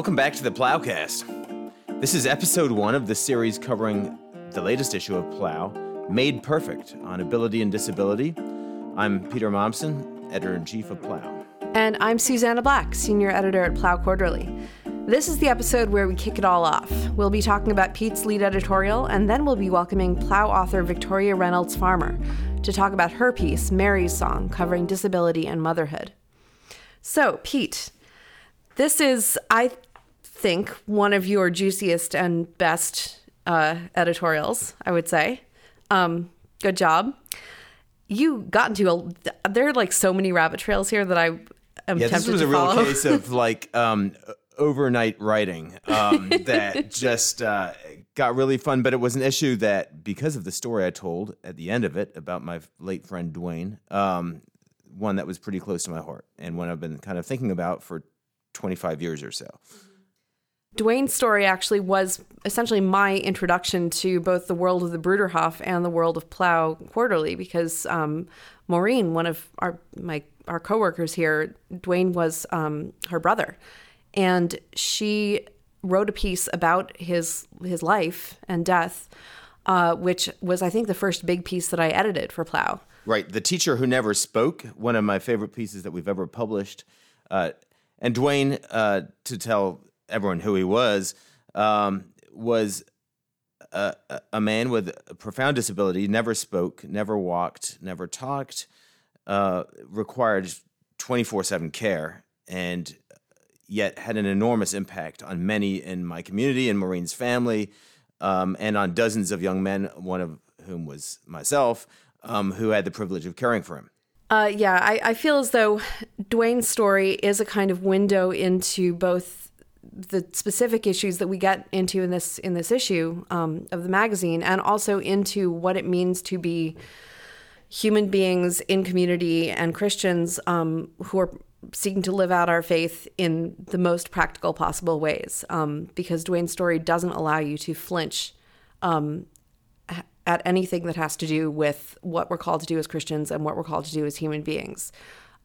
Welcome back to the Ploughcast. This is episode one of the series covering the latest issue of Plough, Made Perfect on Ability and Disability. I'm Peter Mommsen, editor in chief of Plough. And I'm Susannah Black, senior editor at Plough Quarterly. This is the episode where we kick it all off. We'll be talking about Pete's lead editorial, and then we'll be welcoming Plough author Victoria Reynolds Farmer to talk about her piece, Mary's Song, covering disability and motherhood. So, Pete, this is, I think, one of your juiciest and best uh, editorials, I would say. Um, good job. You got into a, there are like so many rabbit trails here that I am Yeah, tempted this was a real case of like um, overnight writing um, that just uh, got really fun. But it was an issue that, because of the story I told at the end of it about my late friend Dwayne, um, one that was pretty close to my heart and one I've been kind of thinking about for 25 years or so. Dwayne's story actually was essentially my introduction to both the world of the Bruderhof and the world of Plough Quarterly because um, Maureen, one of our my our coworkers here, Dwayne was um, her brother, and she wrote a piece about his his life and death, uh, which was I think the first big piece that I edited for Plough. Right. The Teacher Who Never Spoke, one of my favorite pieces that we've ever published. Uh, and Dwayne, uh, to tell everyone who he was, um, was a, a- man with a profound disability, never spoke, never walked, never talked, uh, required 24 7 care, and yet had an enormous impact on many in my community and Maureen's family, um, and on dozens of young men, one of whom was myself, um, who had the privilege of caring for him. Uh, yeah, I, I feel as though Dwayne's story is a kind of window into both the specific issues that we get into in this in this issue um, of the magazine, and also into what it means to be human beings in community and Christians um, who are seeking to live out our faith in the most practical possible ways. Um, because Dwayne's story doesn't allow you to flinch um, at anything that has to do with what we're called to do as Christians and what we're called to do as human beings.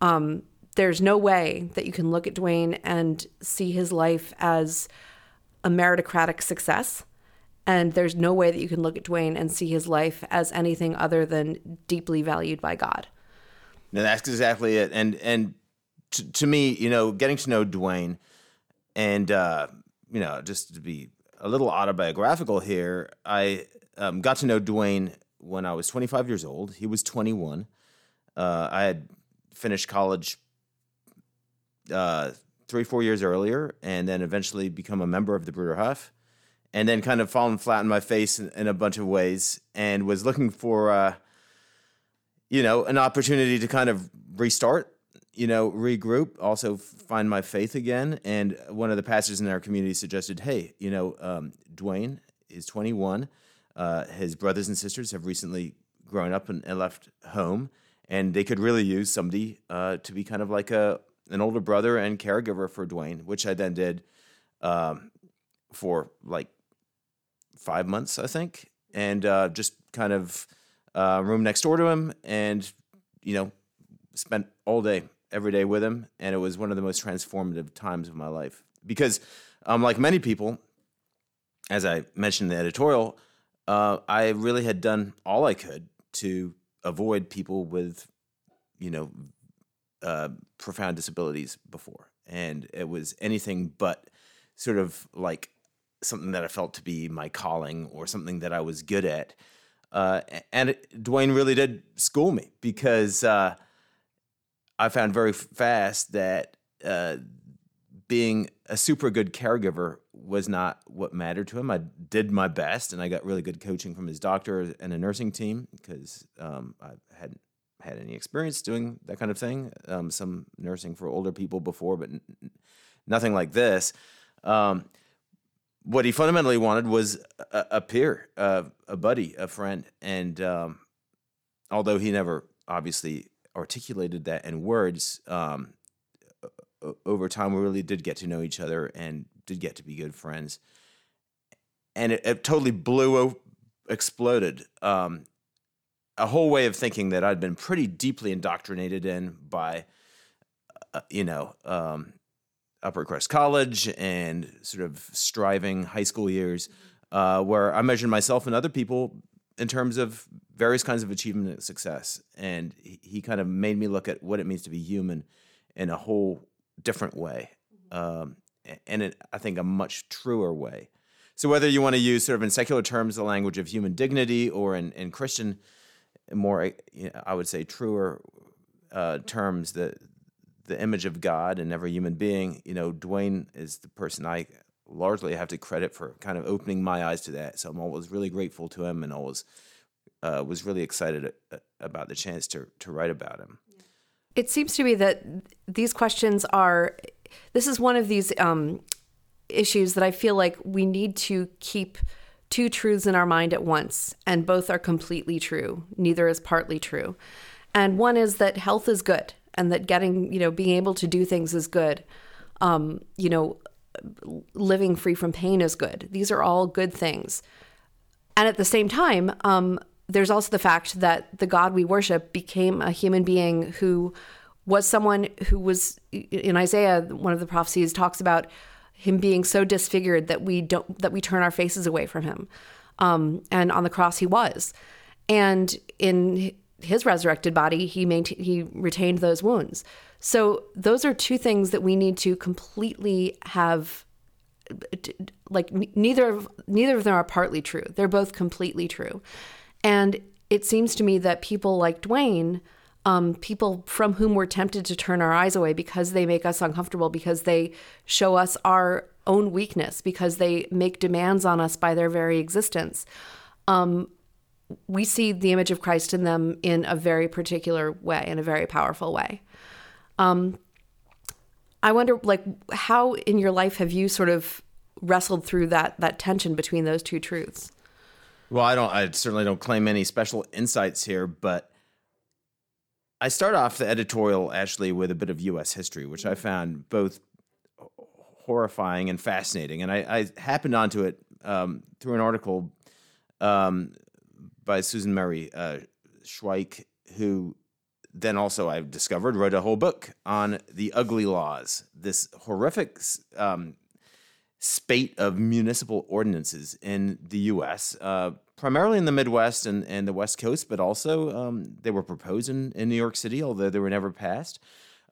Um, there's no way that you can look at Dwayne and see his life as a meritocratic success. And there's no way that you can look at Dwayne and see his life as anything other than deeply valued by God. No, that's exactly it. And and to, to me, you know, getting to know Dwayne, and uh, you know, just to be a little autobiographical here, I um, got to know Dwayne when I was 25 years old. He was 21. Uh, I had finished college uh, three, four years earlier, and then eventually become a member of the Bruderhof, and then kind of fallen flat on my face in, in a bunch of ways, and was looking for. Uh, you know, an opportunity to kind of restart, you know, regroup, also find my faith again. And one of the pastors in our community suggested, hey, you know, um, Dwayne is 21. Uh, his brothers and sisters have recently grown up and, and left home, and they could really use somebody uh, to be kind of like a an older brother and caregiver for Dwayne, which I then did um, for like five months, I think, and uh, just kind of uh, room next door to him, and you know, spent all day, every day with him, and it was one of the most transformative times of my life. Because, um, like many people, as I mentioned in the editorial, uh, I really had done all I could to avoid people with, you know, uh, profound disabilities before, and it was anything but sort of like something that I felt to be my calling or something that I was good at. Uh, and it, Dwayne really did school me because uh, I found very fast that uh, being a super good caregiver was not what mattered to him. I did my best, and I got really good coaching from his doctor and a nursing team because um, I hadn't had any experience doing that kind of thing. Um, some nursing for older people before, but n- nothing like this. Um, what he fundamentally wanted was a, a peer, a buddy, a friend, and um, although he never obviously articulated that in words, um, over time we really did get to know each other and did get to be good friends. And it, it totally blew, exploded um, a whole way of thinking that I'd been pretty deeply indoctrinated in by, uh, you know, um, Upper Crest College and sort of striving high school years, uh, where I measured myself and other people in terms of various kinds of achievement and success. And he, he kind of made me look at what it means to be human in a whole different way, um, and it, I think a much truer way. So whether you want to use sort of in secular terms the language of human dignity, or in, in Christian, more know, I would say truer uh, terms, the the image of God in every human being. You know, Dwayne is the person I largely have to credit for kind of opening my eyes to that. So I'm always really grateful to him, and always uh, was really excited uh, about the chance to to write about him. It seems to me that these questions are. This is one of these um, issues that I feel like we need to keep two truths in our mind at once, and both are completely true. Neither is partly true. And one is that health is good, and that getting, you know, being able to do things is good. Um, you know, living free from pain is good. These are all good things. And at the same time, um, there's also the fact that the God we worship became a human being who was someone who was in Isaiah, one of the prophecies talks about him being so disfigured that we don't that we turn our faces away from him. Um, and on the cross he was. And in his resurrected body, he maintained, he retained those wounds. So those are two things that we need to completely have like neither of neither of them are partly true. They're both completely true. And it seems to me that people like Dwayne, um, people from whom we're tempted to turn our eyes away because they make us uncomfortable, because they show us our own weakness, because they make demands on us by their very existence. Um, we see the image of Christ in them in a very particular way, in a very powerful way. Um, I wonder, like, how in your life have you sort of wrestled through that that tension between those two truths? Well, I don't. I certainly don't claim any special insights here, but I start off the editorial actually with a bit of U.S. history, which I found both horrifying and fascinating. And I, I happened onto it um, through an article um, by Susan Murray uh, Schweik, who then also I've discovered wrote a whole book on the ugly laws, this horrific um, spate of municipal ordinances in the U.S., uh, primarily in the Midwest and, and the West Coast, but also um, they were proposed in, in New York City, although they were never passed,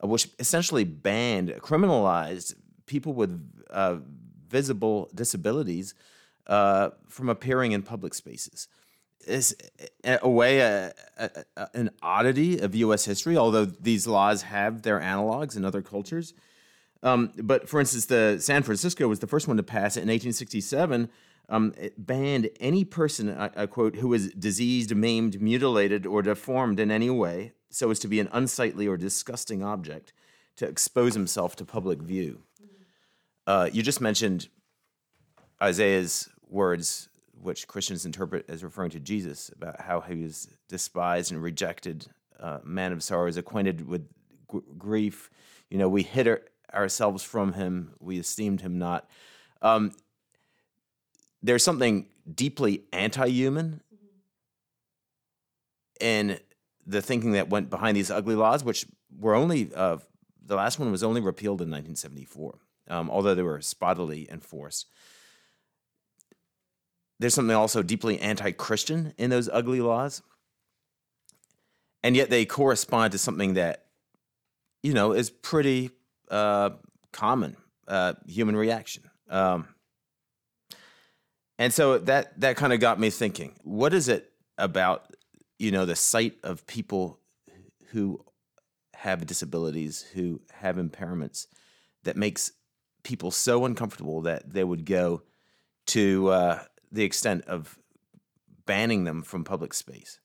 uh, which essentially banned, criminalized people with uh, visible disabilities uh, from appearing in public spaces. Is a way a, a, a, an oddity of U.S. history, although these laws have their analogs in other cultures. Um, but for instance, the San Francisco was the first one to pass it in 1867. Um, it banned any person, I, I, quote, who was diseased, maimed, mutilated, or deformed in any way, so as to be an unsightly or disgusting object, to expose himself to public view. Uh, you just mentioned Isaiah's words, which Christians interpret as referring to Jesus, about how he was despised and rejected, uh, man of sorrows, acquainted with g- grief. You know, we hid our, ourselves from him, we esteemed him not. Um, there's something deeply anti human in the thinking that went behind these ugly laws, which were only, uh, the last one was only repealed in 1974, um, although they were spottily enforced. There's something also deeply anti Christian in those ugly laws. And yet they correspond to something that, you know, is pretty uh, common uh, human reaction. Um, and so that that kind of got me thinking: what is it about you know the sight of people who have disabilities, who have impairments, that makes people so uncomfortable that they would go to uh, the extent of banning them from public space?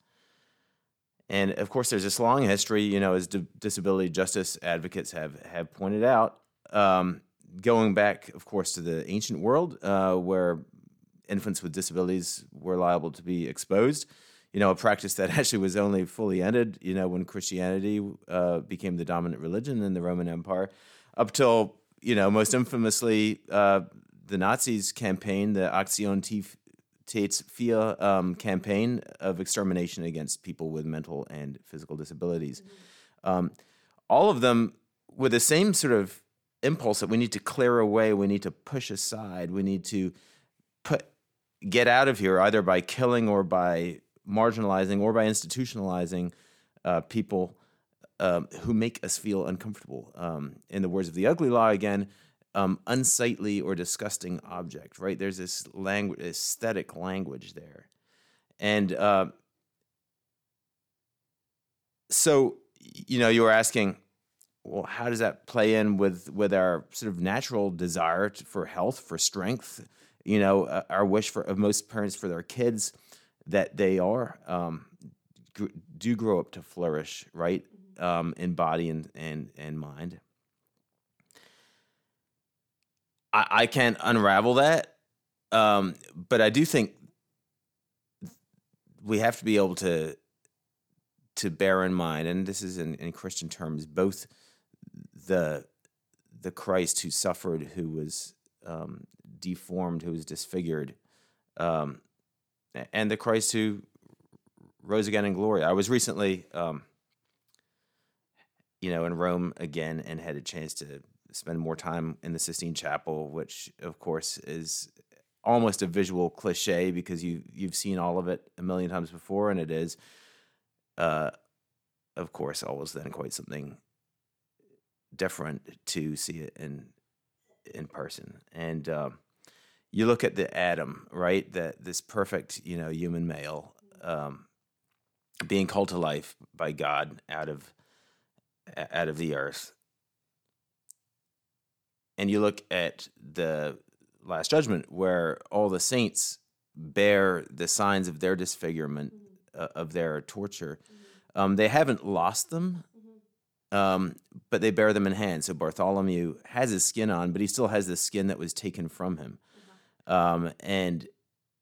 And of course, there's this long history, you know, as disability justice advocates have have pointed out, um, going back, of course, to the ancient world, uh, where infants with disabilities were liable to be exposed. You know, a practice that actually was only fully ended, you know, when Christianity uh, became the dominant religion in the Roman Empire, up till you know, most infamously, uh, the Nazis campaign, the Aktion Tief Tate's FIA um, campaign of extermination against people with mental and physical disabilities. Mm-hmm. Um, all of them with the same sort of impulse that we need to clear away, we need to push aside, we need to put get out of here either by killing or by marginalizing or by institutionalizing uh, people um, who make us feel uncomfortable. Um, in the words of the ugly law again, um, unsightly or disgusting object. Right? There's this language, aesthetic language there, and uh, so you know you were asking well, how does that play in with with our sort of natural desire to, for health, for strength? You know, uh, our wish for of most parents for their kids that they are um, gr- do grow up to flourish, right, um, in body and and and mind. I, I can't unravel that, um, but I do think we have to be able to to bear in mind, and this is in, in Christian terms, both the the Christ who suffered, who was um, deformed, who was disfigured, um, and the Christ who rose again in glory. I was recently, um, you know, in Rome again, and had a chance to spend more time in the Sistine Chapel, which, of course, is almost a visual cliche because you you've seen all of it a million times before, and it is, uh, of course, always then quite something different to see it in in person. And um, you look at the Adam, right? That this perfect, you know, human male um, being called to life by God out of out of the earth. And you look at the Last Judgment, where all the saints bear the signs of their disfigurement, mm-hmm. uh, of their torture. Mm-hmm. Um, they haven't lost them, um, but they bear them in hand. So Bartholomew has his skin on, but he still has the skin that was taken from him. Uh-huh. Um, and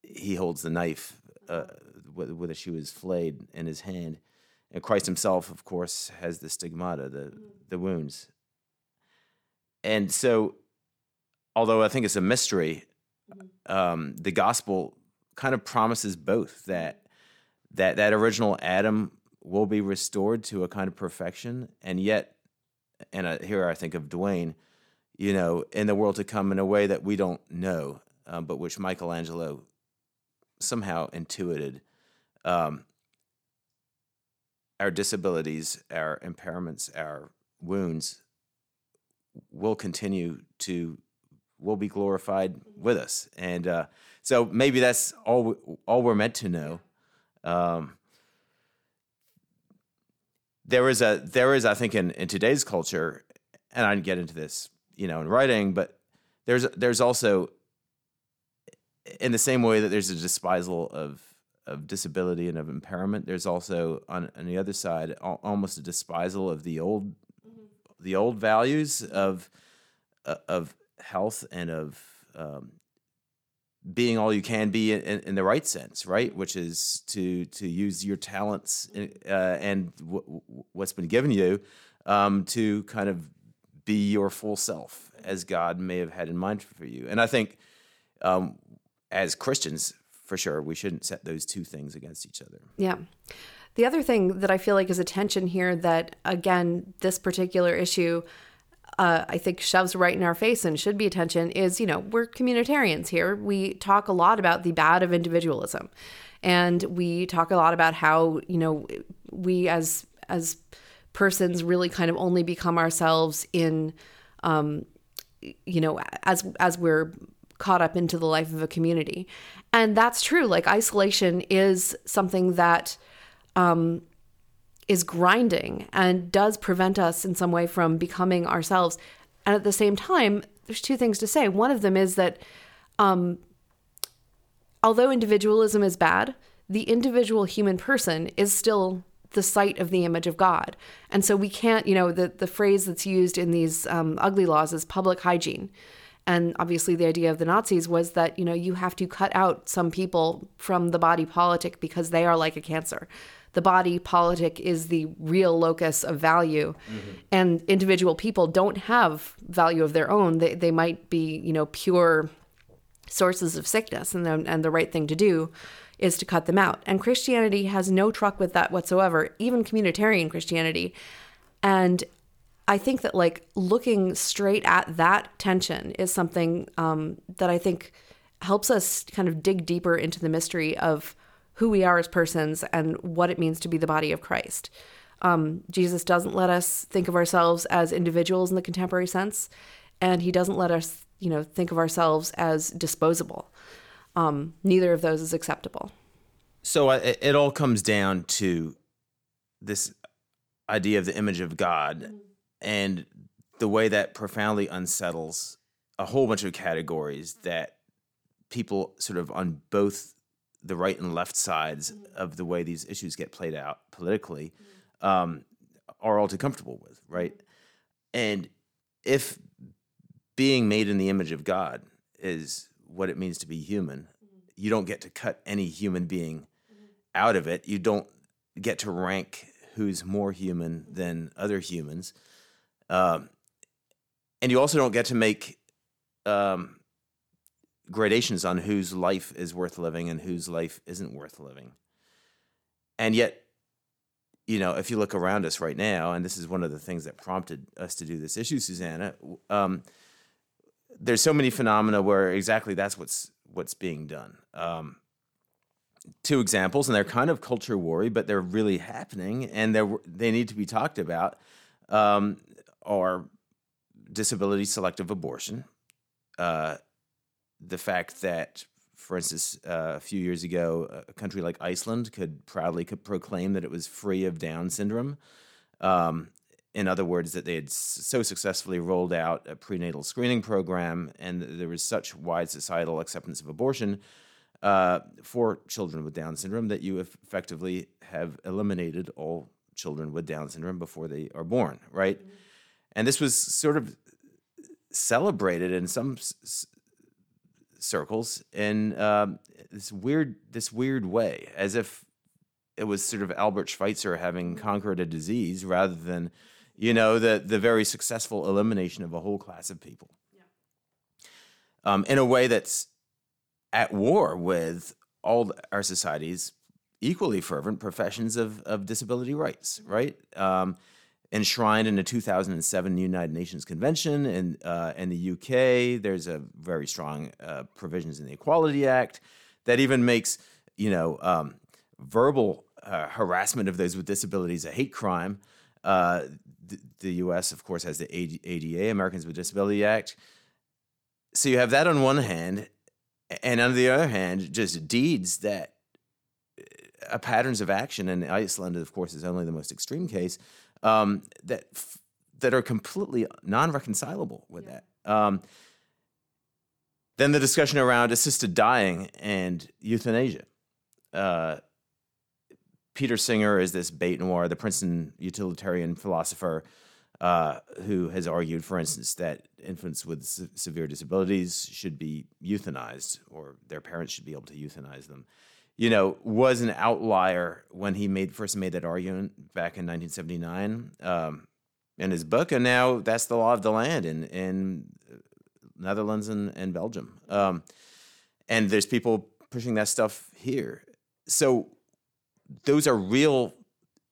he holds the knife uh, with, with which he was flayed in his hand. And Christ himself, of course, has the stigmata, the, mm-hmm. the wounds. And so, although I think it's a mystery, mm-hmm. um, the gospel kind of promises both that that that original Adam will be restored to a kind of perfection, and yet, and uh, here I think of Dwayne, you know, in the world to come in a way that we don't know, um, but which Michelangelo somehow intuited. Um, our disabilities, our impairments, our wounds will continue to will be glorified with us, and uh, so maybe that's all all we're meant to know. Um, there is a there is I think in, in today's culture, and I didn't get into this, you know, in writing, but there's there's also in the same way that there's a despisal of of disability and of impairment, there's also on, on the other side almost a despisal of the old. The old values of uh, of health and of um, being all you can be in, in, the right sense, right? Which is to to use your talents uh, and w- what's been given you um, to kind of be your full self as God may have had in mind for you. And I think um, as Christians, for sure, we shouldn't set those two things against each other. Yeah. The other thing that I feel like is a tension here that, again, this particular issue uh, I think shoves right in our face and should be attention is, you know, we're communitarians here. We talk a lot about the bad of individualism, and we talk a lot about how you know we as as persons really kind of only become ourselves in, um, you know, as as we're caught up into the life of a community, and that's true. Like isolation is something that. Um, is grinding and does prevent us in some way from becoming ourselves. And at the same time, there's two things to say. One of them is that um, although individualism is bad, the individual human person is still the site of the image of God. And so we can't, you know, the, the phrase that's used in these um, ugly laws is public hygiene. And obviously, the idea of the Nazis was that, you know, you have to cut out some people from the body politic because they are like a cancer the body politic is the real locus of value. Mm-hmm. and individual people don't have value of their own. They, they might be you know pure sources of sickness and, the, and the right thing to do is to cut them out. And christianity has no truck with that whatsoever even communitarian christianity. And I think that like looking straight at that tension is something um, that I think helps us kind of dig deeper into the mystery of who we are as persons and what it means to be the body of Christ. Um, Jesus doesn't let us think of ourselves as individuals in the contemporary sense, and he doesn't let us, you know, think of ourselves as disposable. Um, neither of those is acceptable. So uh, it, it all comes down to this idea of the image of God and the way that profoundly unsettles a whole bunch of categories that people sort of on both the right and left sides of the way these issues get played out politically um, are all too comfortable with, right? And if being made in the image of God is what it means to be human, you don't get to cut any human being out of it. You don't get to rank who's more human than other humans. Um, and you also don't get to make um, gradations on whose life is worth living and whose life isn't worth living. And yet, you know, if you look around us right now, and this is one of the things that prompted us to do this issue, Susannah, um, there's so many phenomena where exactly that's what's what's being done. Um, two examples, and they're kind of culture worry, but they're really happening, and they they need to be talked about. Um, are disability selective abortion, uh, the fact that, for instance, uh, a few years ago, a country like Iceland could proudly could proclaim that it was free of Down syndrome. Um, in other words, that they had so successfully rolled out a prenatal screening program and there was such wide societal acceptance of abortion uh, for children with Down syndrome that you effectively have eliminated all children with Down syndrome before they are born, right? Mm-hmm. And this was sort of celebrated in some s- circles in um, this weird this weird way, as if it was sort of Albert Schweitzer having conquered a disease rather than, you know, the the very successful elimination of a whole class of people. Yeah. Um, in a way that's at war with all our society's equally fervent professions of, of disability rights, right? Um, enshrined in the 2007 United Nations Convention. In, uh, in the UK, there's a very strong uh, provisions in the Equality Act that even makes, you know, um, verbal uh, harassment of those with disabilities a hate crime. Uh, the, the, U.S., of course, has the ADA, Americans with Disability Act. So you have that on one hand, and on the other hand, just deeds that uh, patterns of action. And Iceland, of course, is only the most extreme case um, that f- that are completely non-reconcilable with yeah. that. Um, then the discussion around assisted dying and euthanasia. Uh, Peter Singer is this bête noir, the Princeton utilitarian philosopher uh, who has argued, for instance, that infants with se- severe disabilities should be euthanized or their parents should be able to euthanize them you know, was an outlier when he made first made that argument back in 1979 um, in his book, and now that's the law of the land in in Netherlands and, and Belgium. Um, and there's people pushing that stuff here. So those are real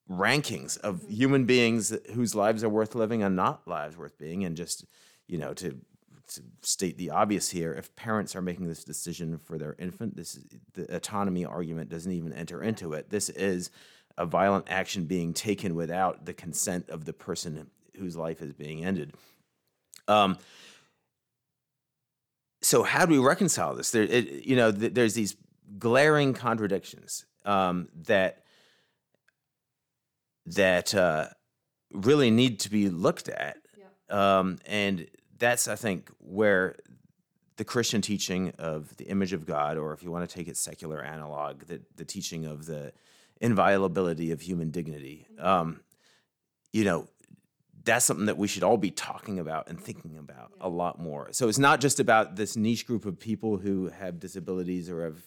rankings of human beings whose lives are worth living and not lives worth being, and just you know to to state the obvious here, if parents are making this decision for their infant, this is, the autonomy argument doesn't even enter into it. This is a violent action being taken without the consent of the person whose life is being ended. Um, so how do we reconcile this? There, it, you know, th- there's these glaring contradictions um, that that uh, really need to be looked at, yeah. um, and that's I think where the Christian teaching of the image of God, or if you want to take it secular analog, the, the teaching of the inviolability of human dignity, um, you know, that's something that we should all be talking about and thinking about a lot more. So it's not just about this niche group of people who have disabilities or have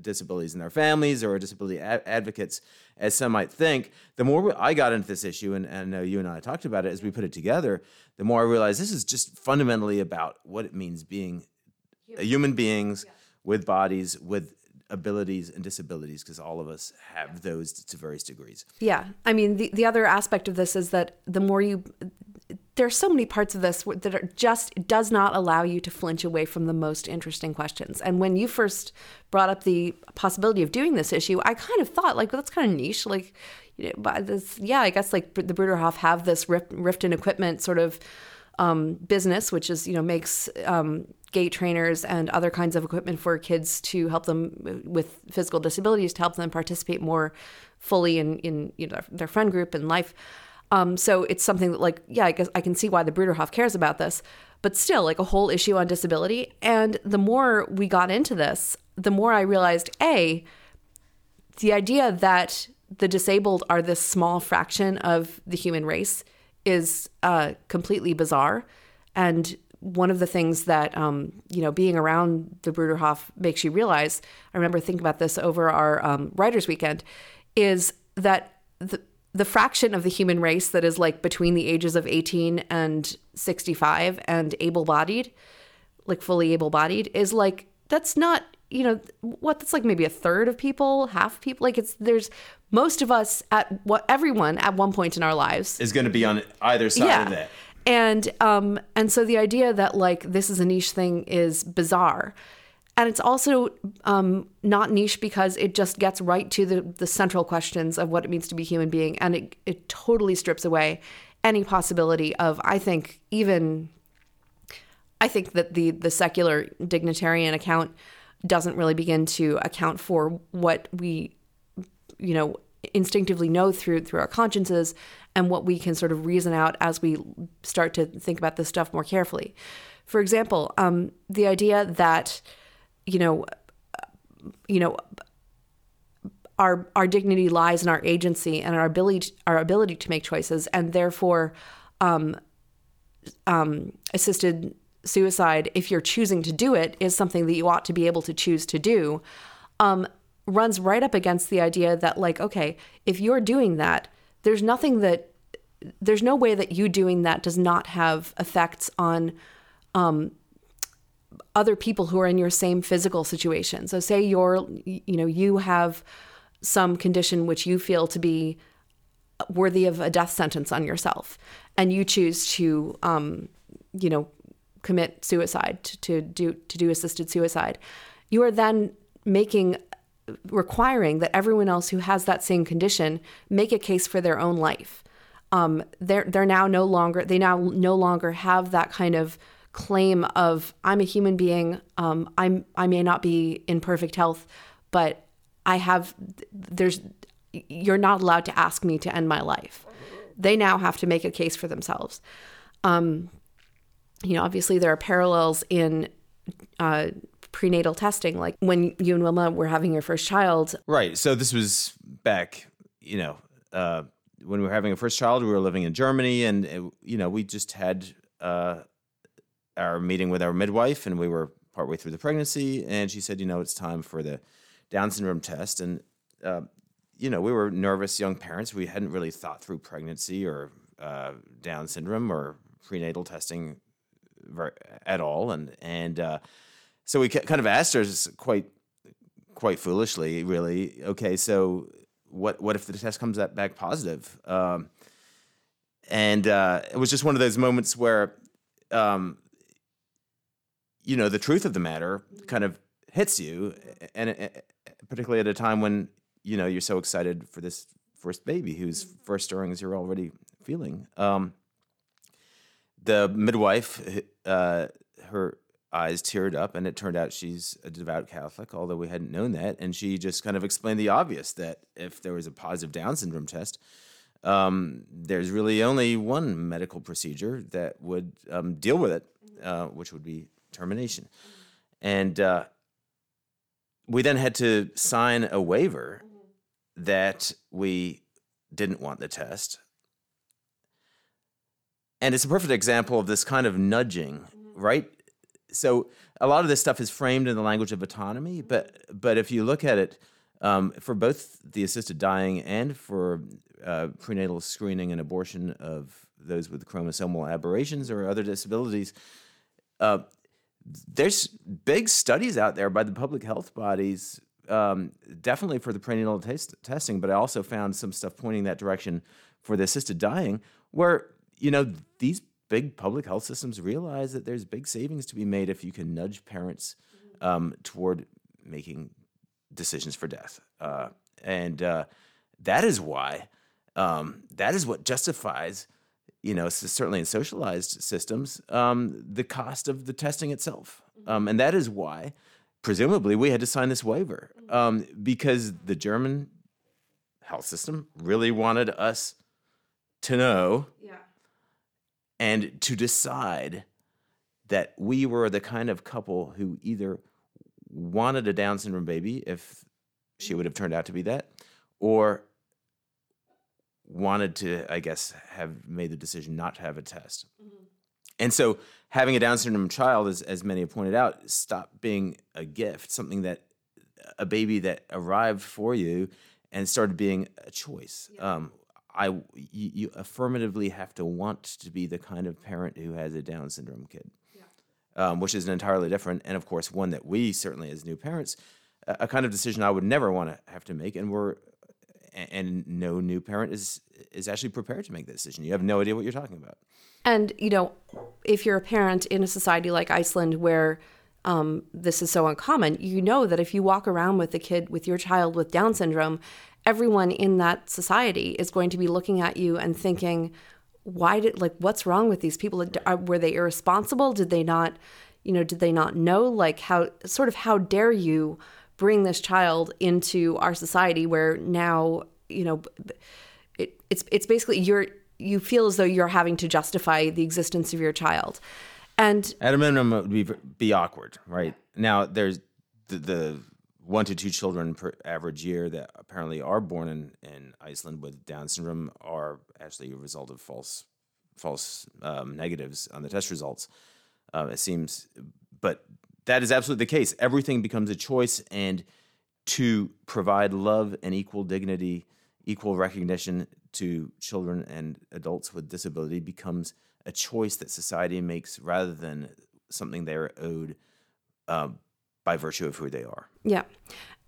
disabilities in their families or disability ad- advocates, as some might think, the more I got into this issue, and, and I know you and I talked about it as we put it together, the more I realized this is just fundamentally about what it means being human, human beings yeah. with bodies, with abilities and disabilities because all of us have those to various degrees. Yeah. I mean, the, the other aspect of this is that the more you there are so many parts of this that are just does not allow you to flinch away from the most interesting questions. And when you first brought up the possibility of doing this issue, I kind of thought like well, that's kind of niche. Like, you know, this, yeah, I guess like the Bruderhof have this rift, Rifton equipment sort of um, business, which is you know makes um, gait trainers and other kinds of equipment for kids to help them with physical disabilities to help them participate more fully in in you know their friend group and life. Um, so it's something that, like, yeah, I guess I can see why the Bruderhof cares about this, but still, like, a whole issue on disability. And the more we got into this, the more I realized, a, the idea that the disabled are this small fraction of the human race is uh, completely bizarre. And one of the things that um, you know being around the Bruderhof makes you realize. I remember thinking about this over our um, writers' weekend, is that the the fraction of the human race that is like between the ages of 18 and 65 and able bodied, like fully able bodied, is like, that's not, you know, what, that's like maybe a third of people, half people. Like it's, there's most of us at what everyone at one point in our lives is going to be on either side yeah. of that. And, um, and so the idea that like this is a niche thing is bizarre. And it's also um, not niche because it just gets right to the, the central questions of what it means to be a human being. And it, it totally strips away any possibility of, I think, even, I think that the, the secular dignitarian account doesn't really begin to account for what we, you know, instinctively know through through our consciences and what we can sort of reason out as we start to think about this stuff more carefully. For example, um, the idea that you know, you know, our our dignity lies in our agency and our ability our ability to make choices, and therefore, um, um, assisted suicide, if you're choosing to do it, is something that you ought to be able to choose to do. Um, runs right up against the idea that like, okay, if you're doing that, there's nothing that there's no way that you doing that does not have effects on um, other people who are in your same physical situation. So say you're you know you have some condition which you feel to be worthy of a death sentence on yourself and you choose to um, you know commit suicide to, to do to do assisted suicide you are then making requiring that everyone else who has that same condition make a case for their own life um, they're they're now no longer they now no longer have that kind of claim of I'm a human being. Um, I'm I may not be in perfect health, but I have. There's you're not allowed to ask me to end my life. They now have to make a case for themselves. Um, you know, obviously there are parallels in uh, prenatal testing, like when you and Wilma were having your first child. Right. So this was back, you know, uh, when we were having a first child, we were living in Germany, and it, you know, we just had uh, our meeting with our midwife, and we were partway through the pregnancy, and she said, you know, it's time for the Down syndrome test, and uh, you know, we were nervous young parents. We hadn't really thought through pregnancy or uh, Down syndrome or prenatal testing at all, and and uh, so we kind of asked her quite quite foolishly, really. Okay, so what what if the test comes back positive? Um, and uh, it was just one of those moments where um, you know the truth of the matter kind of hits you, and it, particularly at a time when you know you're so excited for this first baby whose first stirrings you're already feeling. Um, the midwife, uh, her eyes teared up, and it turned out she's a devout Catholic, although we hadn't known that. And she just kind of explained the obvious that if there was a positive Down syndrome test, um, there's really only one medical procedure that would um, deal with it, uh, which would be termination. And uh, we then had to sign a waiver that we didn't want the test. And it's a perfect example of this kind of nudging, right? So a lot of this stuff is framed in the language of autonomy, but but if you look at it um, for both the assisted dying and for uh, prenatal screening and abortion of those with chromosomal aberrations or other disabilities, uh, there's big studies out there by the public health bodies, um, definitely for the prenatal taste, testing, but I also found some stuff pointing that direction for the assisted dying, where you know these big public health systems realize that there's big savings to be made if you can nudge parents um, toward making decisions for death. Uh, and uh, that is why, um, that is what justifies, you know, certainly in socialized systems, um, the cost of the testing itself. Um, and that is why, presumably, we had to sign this waiver um, because the German health system really wanted us to know Yeah. and to decide that we were the kind of couple who either wanted a Down syndrome baby if she would have turned out to be that, or wanted to, I guess, have made the decision not to have a test. And so having a Down syndrome child, as, as many have pointed out, stopped being a gift, something that a baby that arrived for you and started being a choice. Um, I you, you affirmatively have to want to be the kind of parent who has a Down syndrome kid, um, which is an entirely different, and of course, one that we certainly as new parents, a, a kind of decision I would never want to have to make, and we're and no new parent is is actually prepared to make that decision. You have no idea what you're talking about. And, you know, if you're a parent in a society like Iceland where um, this is so uncommon, you know that if you walk around with a kid, with your child with Down syndrome, everyone in that society is going to be looking at you and thinking, why did, like, what's wrong with these people? Were they irresponsible? Did they not, you know, did they not know? Like, how, sort of, how dare you bring this child into our society where now, you know, it, it's, it's basically you're, you feel as though you're having to justify the existence of your child. And At a minimum, it would be be awkward, right? Now, there's the, the one to two children per average year that apparently are born in, in Iceland with Down syndrome are actually a result of false false um, negatives on the test results. Uh, it seems, but that is absolutely the case. Everything becomes a choice, and to provide love and equal dignity, equal recognition to children and adults with disability becomes a choice that society makes rather than something they're owed um, by virtue of who they are. Yeah.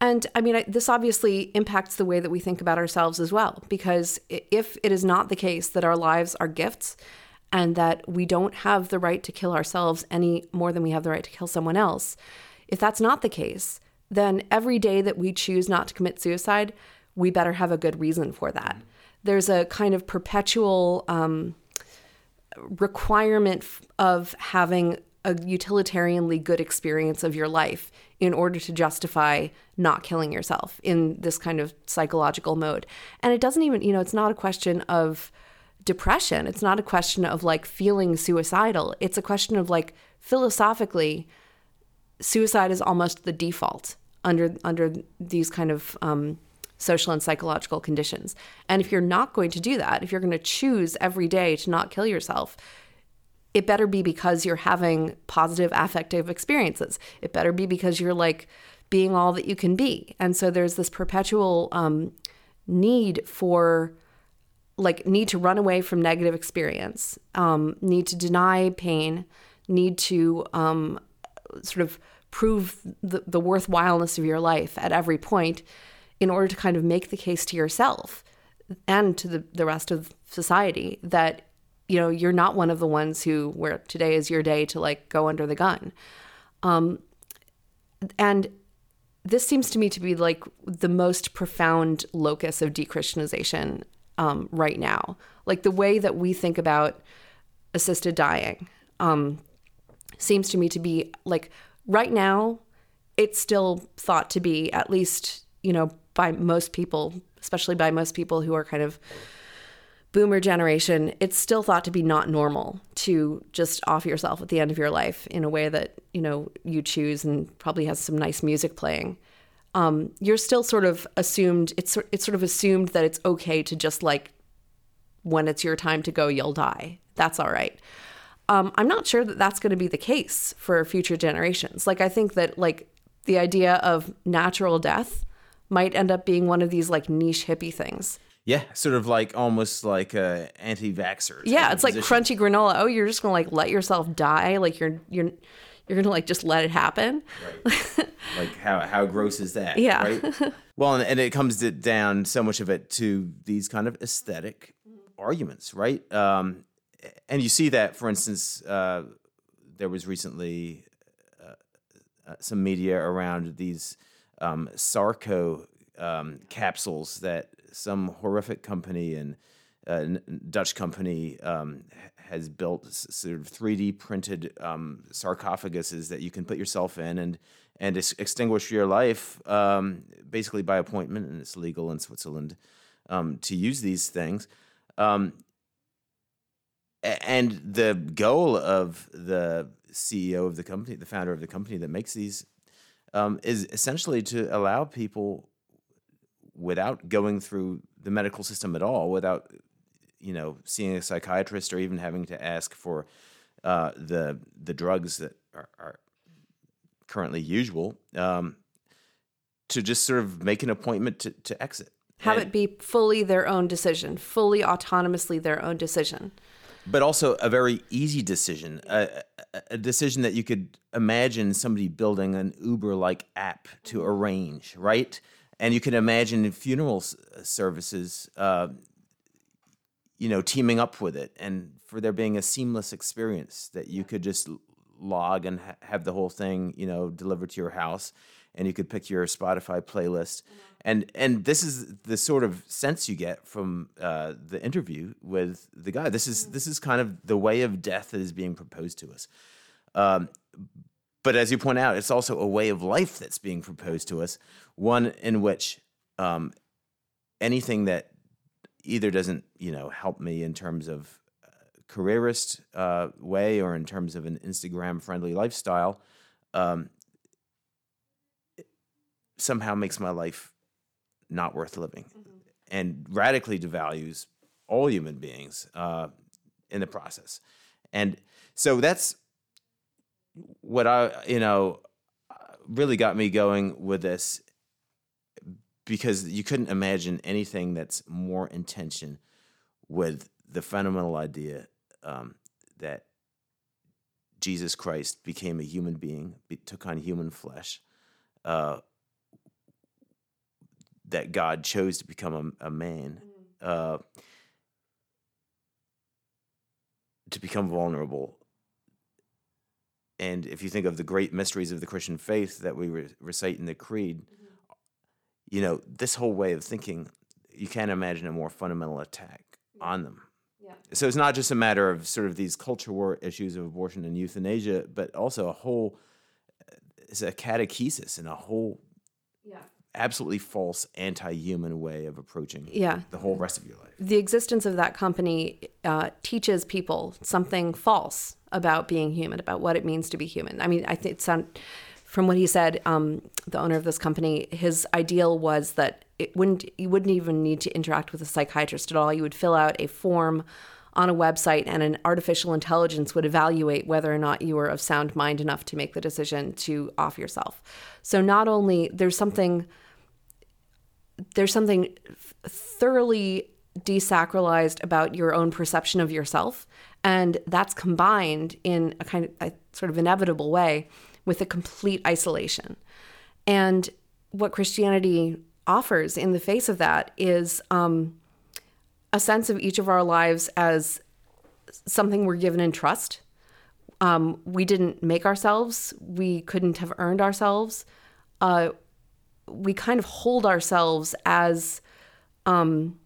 And I mean, I, this obviously impacts the way that we think about ourselves as well, because if it is not the case that our lives are gifts and that we don't have the right to kill ourselves any more than we have the right to kill someone else, if that's not the case, then every day that we choose not to commit suicide, we better have a good reason for that. There's a kind of perpetual um, requirement of having a utilitarianly good experience of your life in order to justify not killing yourself in this kind of psychological mode. And it doesn't even, you know, it's not a question of depression. It's not a question of like feeling suicidal. It's a question of like philosophically, suicide is almost the default under under these kind of um, social and psychological conditions. And if you're not going to do that, if you're going to choose every day to not kill yourself, it better be because you're having positive affective experiences. It better be because you're like being all that you can be. And so there's this perpetual um, need for like need to run away from negative experience, um, need to deny pain, need to um, sort of prove the, the worthwhileness of your life at every point in order to kind of make the case to yourself and to the, the rest of society that you know you're not one of the ones who where today is your day to like go under the gun. Um, and this seems to me to be like the most profound locus of dechristianization um, right now. Like the way that we think about assisted dying um, seems to me to be like right now it's still thought to be at least you know by most people especially by most people who are kind of boomer generation it's still thought to be not normal to just off yourself at the end of your life in a way that you know you choose and probably has some nice music playing um, you're still sort of assumed it's it's sort of assumed that it's okay to just like when it's your time to go you'll die. That's all right. Um, i'm not sure that that's going to be the case for future generations. Like i think that like the idea of natural death might end up being one of these like niche hippie things. Yeah, sort of like almost like uh, anti-vaxxers. yeah it's like crunchy granola. Oh you're just gonna like let yourself die? Like you're you're you're gonna like just let it happen like how how gross is that? Yeah. Right. well, and, and it comes to, down so much of it to these kind of aesthetic arguments, right? Um, and you see that, for instance, uh, there was recently uh, uh, some media around these um, Sarco um, capsules that some horrific company and uh, Dutch company um, has built sort of 3D printed um, sarcophaguses that you can put yourself in and and extinguish your life um, basically by appointment, and it's legal in Switzerland um, to use these things. Um, and the goal of the CEO of the company, the founder of the company that makes these, um, is essentially to allow people without going through the medical system at all, without you know seeing a psychiatrist or even having to ask for uh, the the drugs that are, are currently usual, um, to just sort of make an appointment to, to exit. Have and, it be fully their own decision, fully autonomously their own decision but also a very easy decision, a, a, decision that you could imagine somebody building an Uber like app to arrange, right? And you can imagine funeral services, uh, you know, teaming up with it, and for there being a seamless experience that you could just log and ha- have the whole thing, you know, delivered to your house, and you could pick your Spotify playlist. Mm-hmm and and this is the sort of sense you get from uh, the interview with the guy. This is this is kind of the way of death that is being proposed to us. Um, but as you point out, it's also a way of life that's being proposed to us. One in which um, anything that either doesn't you know help me in terms of careerist uh, way or in terms of an Instagram friendly lifestyle um, somehow makes my life not worth living mm-hmm. and radically devalues all human beings uh, in the process. And so that's what I, you know, really got me going with this because you couldn't imagine anything that's more intention with the fundamental idea um, that Jesus Christ became a human being, took on human flesh, uh, that God chose to become a, a man, mm-hmm. uh, to become vulnerable. And if you think of the great mysteries of the Christian faith that we re- recite in the Creed, mm-hmm. You know, this whole way of thinking, you can't imagine a more fundamental attack on them. Yeah. So it's not just a matter of sort of these culture war issues of abortion and euthanasia, but also a whole, it's a catechesis and a whole yeah absolutely false anti-human way of approaching yeah. the whole rest of your life the existence of that company uh, teaches people something false about being human about what it means to be human i mean i think sound from what he said um, the owner of this company his ideal was that it wouldn't you wouldn't even need to interact with a psychiatrist at all. You would fill out a form on a website and an artificial intelligence would evaluate whether or not you were of sound mind enough to make the decision to off yourself. So not only there's something there's something thoroughly desacralized about your own perception of yourself and that's combined in a kind of a sort of inevitable way with a complete isolation. And what christianity offers in the face of that is um, a sense of each of our lives as something we're given in trust. Um, we didn't make ourselves. We couldn't have earned ourselves. Uh, we kind of hold ourselves as um,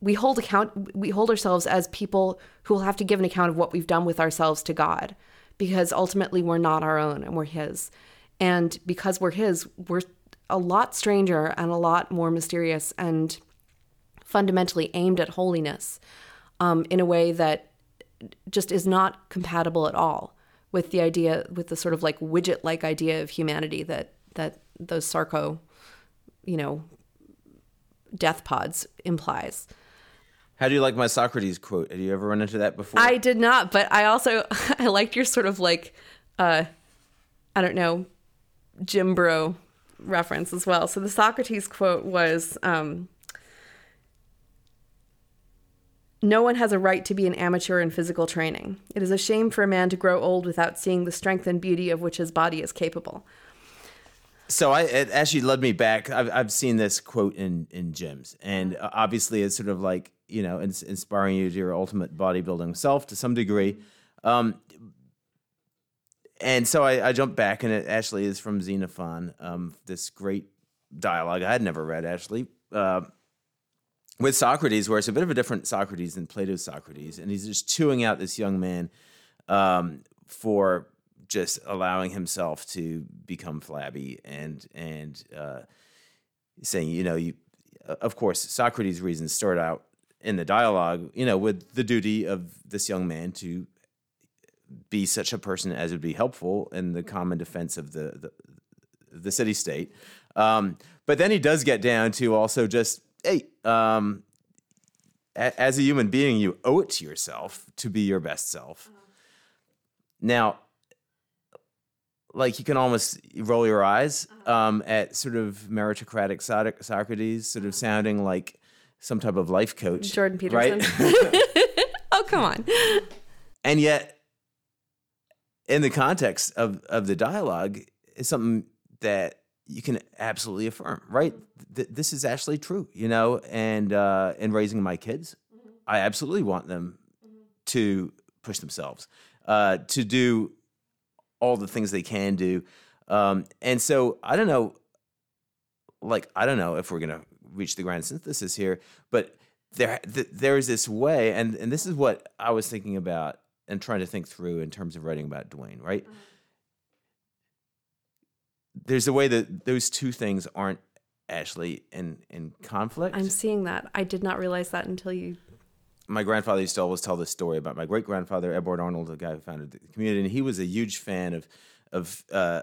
we hold account we hold ourselves as people who will have to give an account of what we've done with ourselves to God because ultimately we're not our own and we're his and because we're his we're a lot stranger and a lot more mysterious and fundamentally aimed at holiness um, in a way that just is not compatible at all with the idea with the sort of like widget like idea of humanity that that those Sarco, you know, death pods implies. How do you like my Socrates quote? Have you ever run into that before? I did not, but I also I liked your sort of like uh I don't know, gym bro reference as well. So the Socrates quote was um No one has a right to be an amateur in physical training. It is a shame for a man to grow old without seeing the strength and beauty of which his body is capable so I it actually led me back. I've I've seen this quote in in gyms, and obviously it's sort of like you know, ins- inspiring you to your ultimate bodybuilding self to some degree. Um, and so I, I jumped back, and it actually is from Xenophon, um, this great dialogue I had never read actually uh, with Socrates, where it's a bit of a different Socrates than Plato's Socrates, and he's just chewing out this young man um, for just allowing himself to become flabby and and uh, saying, you know, you of course Socrates' reasons start out in the dialogue, you know, with the duty of this young man to be such a person as would be helpful in the common defense of the the, the city state. Um, but then he does get down to also just hey, um, a- as a human being, you owe it to yourself to be your best self. Now, like you can almost roll your eyes um, at sort of meritocratic Soc- Socrates, sort of sounding like some type of life coach, Jordan Peterson. right? oh, come on. and yet in the context of of the dialogue is something that you can absolutely affirm right Th- this is actually true you know and uh in raising my kids i absolutely want them to push themselves uh to do all the things they can do um and so i don't know like i don't know if we're gonna reach the grand synthesis here but there th- there's this way and and this is what i was thinking about and trying to think through in terms of writing about dwayne right there's a way that those two things aren't actually in in conflict I'm seeing that. I did not realize that until you. my grandfather used to always tell this story about my great grandfather Eberhard Arnold, the guy who founded the community, and he was a huge fan of of uh,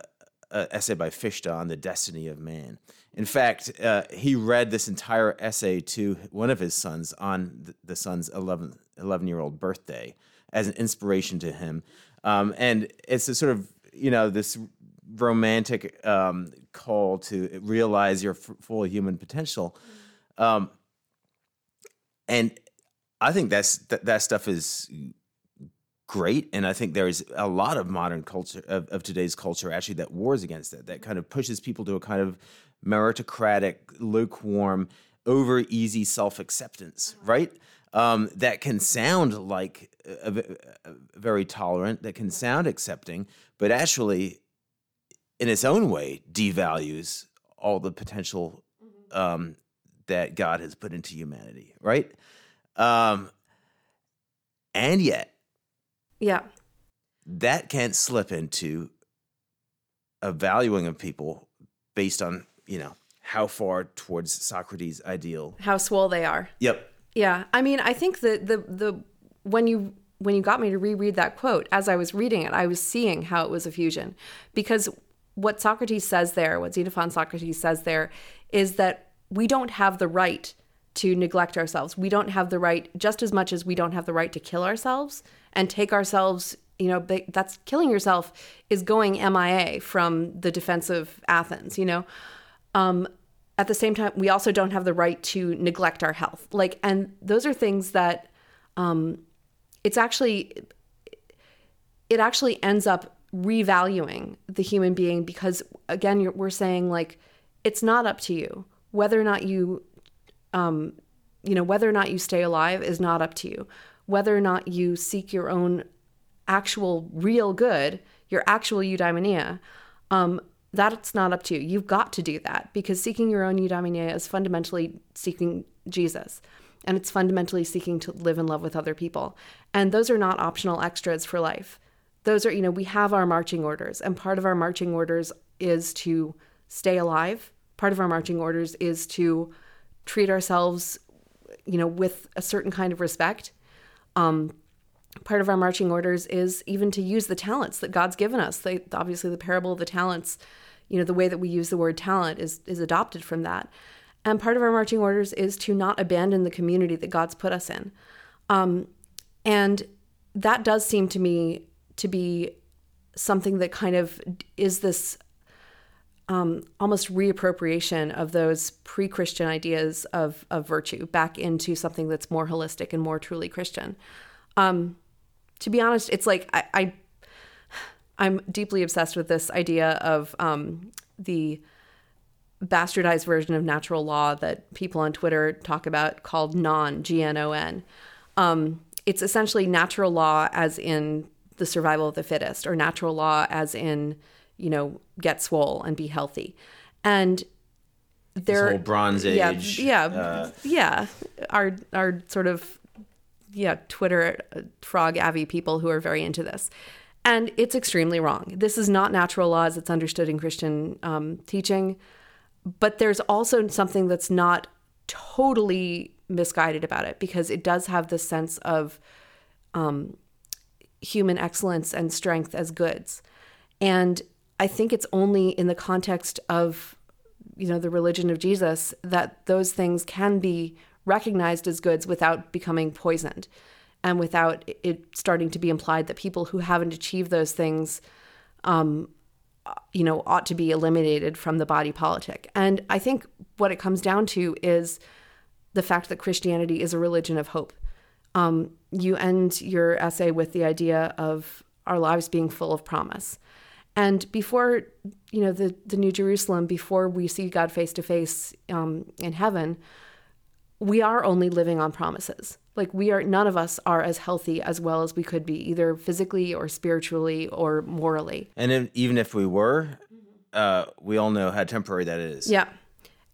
essay by Fichte on the destiny of man. In fact, uh, he read this entire essay to one of his sons on th- the son's 11, 11 year old birthday as an inspiration to him, um, and it's a sort of you know this romantic um, call to realize your f- full human potential. Um, and I think that's that, that stuff is great, and I think there's a lot of modern culture of, of today's culture actually that wars against it. That kind of pushes people to a kind of meritocratic, lukewarm, over easy self acceptance, right? Um, that can sound like a, a- a- very tolerant, that can sound accepting, but actually, in its own way, devalues all the potential um, that God has put into humanity, right? Um, and yet, Yeah. that can't slip into a valuing of people based on, you know, how far towards Socrates' ideal. How swole they are. Yep. Yeah, I mean, I think the the the when you when you got me to reread that quote, as I was reading it, I was seeing how it was a fusion, because what Socrates says there, what Xenophon Socrates says there, is that we don't have the right to neglect ourselves. We don't have the right, just as much as we don't have the right to kill ourselves and take ourselves. You know, that's killing yourself is going MIA from the defense of Athens. You know, um, at the same time, we also don't have the right to neglect our health. Like, and those are things that um, it's actually it actually ends up revaluing the human being because again, we're saying like it's not up to you whether or not you um, you know whether or not you stay alive is not up to you whether or not you seek your own actual real good your actual eudaimonia um, that's not up to you. You've got to do that because seeking your own eudaimonia is fundamentally seeking jesus and it's fundamentally seeking to live in love with other people. And those are not optional extras for life. Those are you know we have our marching orders and part of our marching orders is to stay alive. Part of our marching orders is to treat ourselves you know with a certain kind of respect um, part of our marching orders is even to use the talents that god's given us. They, obviously the parable of the talents you know the way that we use the word talent is is adopted from that. And part of our marching orders is to not abandon the community that god's put us in. Um, and that does seem to me to be something that kind of is this um, almost reappropriation of those pre-Christian ideas of of virtue back into something that's more holistic and more truly Christian. Um, to be honest, it's like I, I I'm deeply obsessed with this idea of um, the bastardized version of natural law that people on Twitter talk about called Gnon G N O N. Um, it's essentially natural law as in the survival of the fittest, or natural law as in you know get swole and be healthy, and there whole Bronze Age, yeah, yeah, uh, yeah, our our sort of yeah Twitter uh, frog avy people who are very into this. And it's extremely wrong. This is not natural law as it's understood in Christian um, teaching. But there's also something that's not totally misguided about it because it does have this sense of um, human excellence and strength as goods. And I think it's only in the context of, you know, the religion of Jesus that those things can be recognized as goods without becoming poisoned and without it starting to be implied that people who haven't achieved those things um, you know ought to be eliminated from the body politic. And i think what it comes down to is the fact that christianity is a religion of hope. Um, you end your essay with the idea of our lives being full of promise and before you know the, the new jerusalem before we see god face to face in heaven we are only living on promises. Like we are none of us are as healthy as well as we could be either physically or spiritually or morally. And if, even if we were uh, we all know how temporary that is. Yeah.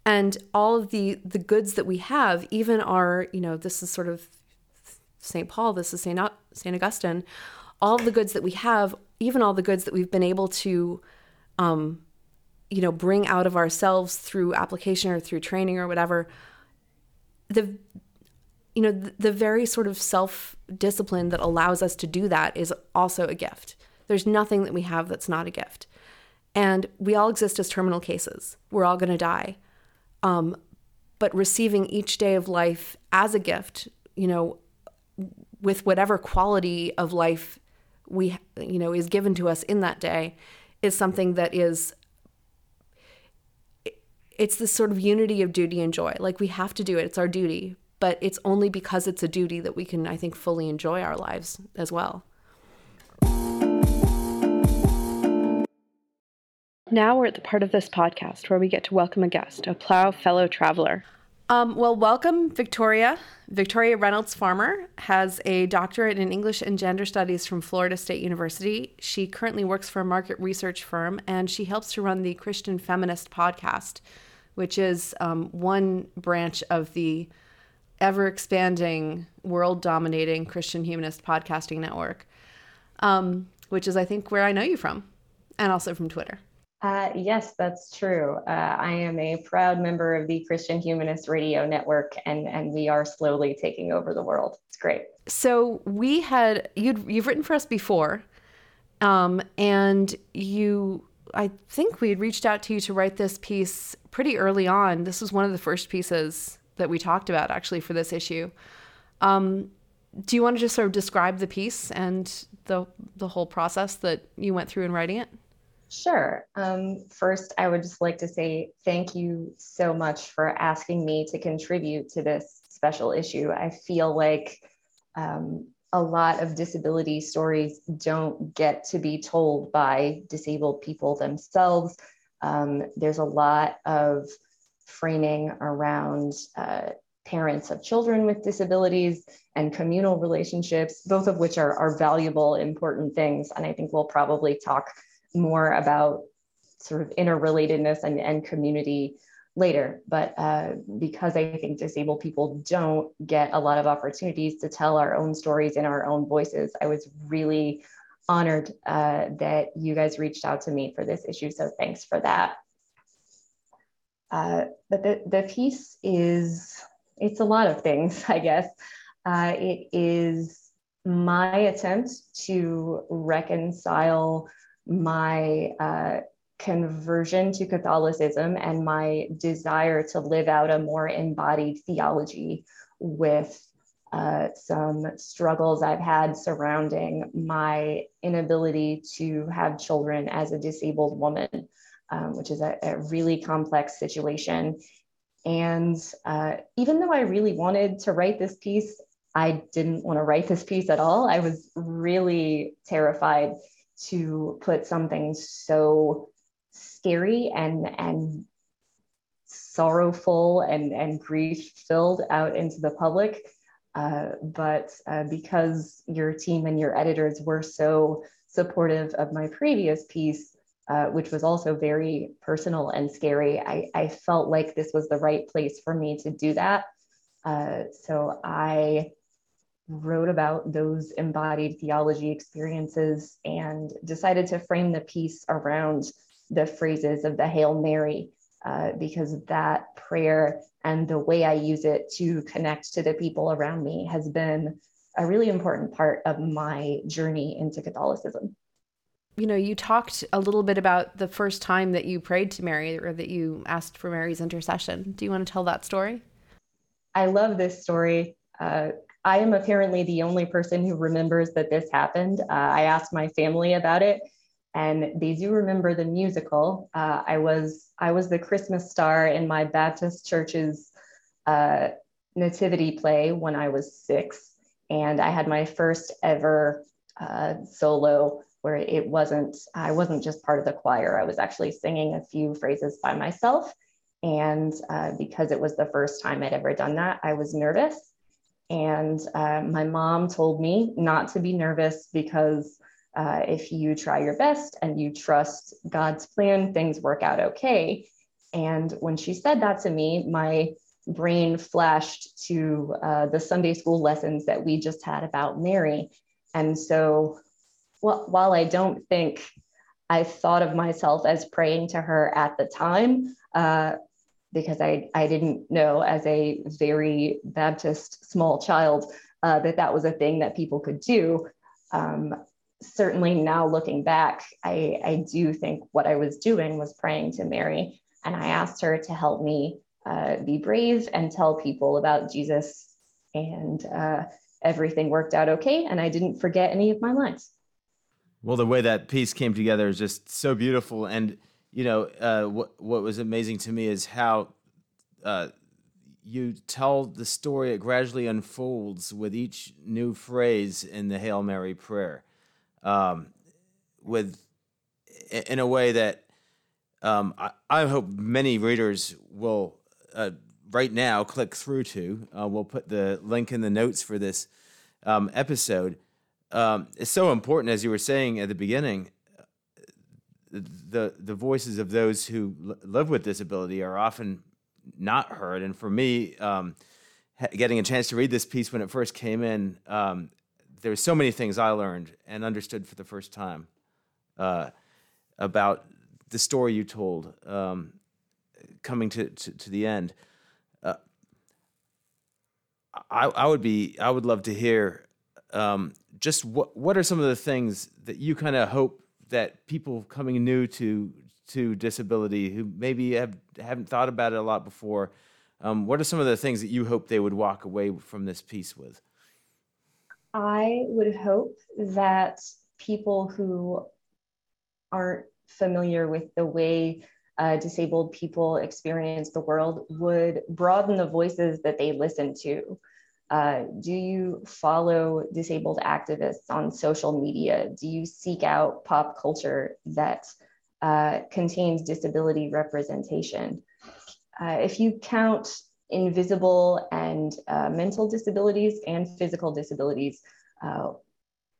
And all of the the goods that we have even our you know this is sort of st paul this is st st augustine all the goods that we have even all the goods that we've been able to um you know bring out of ourselves through application or through training or whatever the you know, the, the very sort of self discipline that allows us to do that is also a gift. There's nothing that we have that's not a gift. And we all exist as terminal cases. We're all going to die. Um, but receiving each day of life as a gift, you know, with whatever quality of life we, you know, is given to us in that day, is something that is it's this sort of unity of duty and joy. Like we have to do it. It's our duty but it's only because it's a duty that we can, I think, fully enjoy our lives as well. Now we're at the part of this podcast where we get to welcome a guest, a Plough fellow traveler. Um, well, welcome, Victoria. Victoria Reynolds Farmer has a doctorate in English and Gender Studies from Florida State University. She currently works for a market research firm and she helps to run the Christian Feminist podcast, which is um, one branch of the ever expanding, world dominating Christian humanist podcasting network, um, which is, I think, where I know you from and also from Twitter. Uh, yes, that's true. Uh, I am a proud member of the Christian Humanist Radio Network, and and we are slowly taking over the world. It's great. So we had you you've written for us before, um, and you I think we had reached out to you to write this piece pretty early on. This was one of the first pieces that we talked about actually for this issue. Um, do you want to just sort of describe the piece and the the whole process that you went through in writing it? Sure. Um, first, I would just like to say thank you so much for asking me to contribute to this special issue. I feel like um, a lot of disability stories don't get to be told by disabled people themselves. Um, there's a lot of framing around uh, parents of children with disabilities and communal relationships, both of which are, are valuable, important things. And I think we'll probably talk more about sort of interrelatedness and, and community later. But uh, because I think disabled people don't get a lot of opportunities to tell our own stories in our own voices, I was really honored uh, that you guys reached out to me for this issue. So thanks for that. Uh, but the, the piece is, it's a lot of things, I guess. Uh, it is my attempt to reconcile my uh, conversion to Catholicism and my desire to live out a more embodied theology with uh, some struggles I've had surrounding my inability to have children as a disabled woman um, which is a, a, really complex situation. And uh, even though I really wanted to write this piece, I didn't want to write this piece at all. I was really terrified to put something so scary and and sorrowful and, and grief filled out into the public. Uh, but uh, because your team and your editors were so supportive of my previous piece, uh, which was also very personal and scary, I, I, felt like this was the right place for me to do that. Uh, so I wrote about those embodied theology experiences and decided to frame the piece around the phrases of the Hail Mary uh, because that prayer and the way I use it to connect to the people around me has been a really important part of my journey into Catholicism. You know, you talked a little bit about the first time that you prayed to Mary or that you asked for Mary's intercession. Do you want to tell that story? I love this story. Uh, I am apparently the only person who remembers that this happened. Uh, I asked my family about it, and they do remember the musical. Uh, I was I was the Christmas star in my Baptist church's uh, nativity play when I was six, and I had my first ever uh, solo where it wasn't I wasn't just part of the choir. I was actually singing a few phrases by myself, and uh, because it was the first time I'd ever done that, I was nervous. And uh, my mom told me not to be nervous because uh, if you try your best and you trust God's plan, things work out okay. And when she said that to me, my brain flashed to uh, the Sunday school lessons that we just had about Mary. And so, well, while I don't think I thought of myself as praying to her at the time, uh, because I, I didn't know as a very Baptist small child uh, that that was a thing that people could do. Um, certainly now looking back, I, I do think what I was doing was praying to Mary. And I asked her to help me uh, be brave and tell people about Jesus. And uh, everything worked out okay. And I didn't forget any of my lines. Well, the way that piece came together is just so beautiful. And you know, uh, what what was amazing to me is how uh, you tell the story. It gradually unfolds with each new phrase in the Hail Mary prayer, um, with in a way that um, I, I, hope many readers will uh, right now click through to. Uh, we'll put the link in the notes for this um, episode. Um, it's so important, as you were saying at the beginning the the voices of those who live with disability are often not heard. And for me, um, getting a chance to read this piece when it first came in, um, there were so many things I learned and understood for the first time uh, about the story you told, um, coming to, to, to, the end. Uh, I, I would be I would love to hear um, just what what are some of the things that you kind of hope that people coming new to to disability who maybe have haven't thought about it a lot before, um, what are some of the things that you hope they would walk away from this piece with? I would hope that people who aren't familiar with the way uh, disabled people experience the world would broaden the voices that they listen to. Uh, do you follow disabled activists on social media? Do you seek out pop culture that uh, contains disability representation? Uh, if you count invisible and uh, mental disabilities and physical disabilities, 20%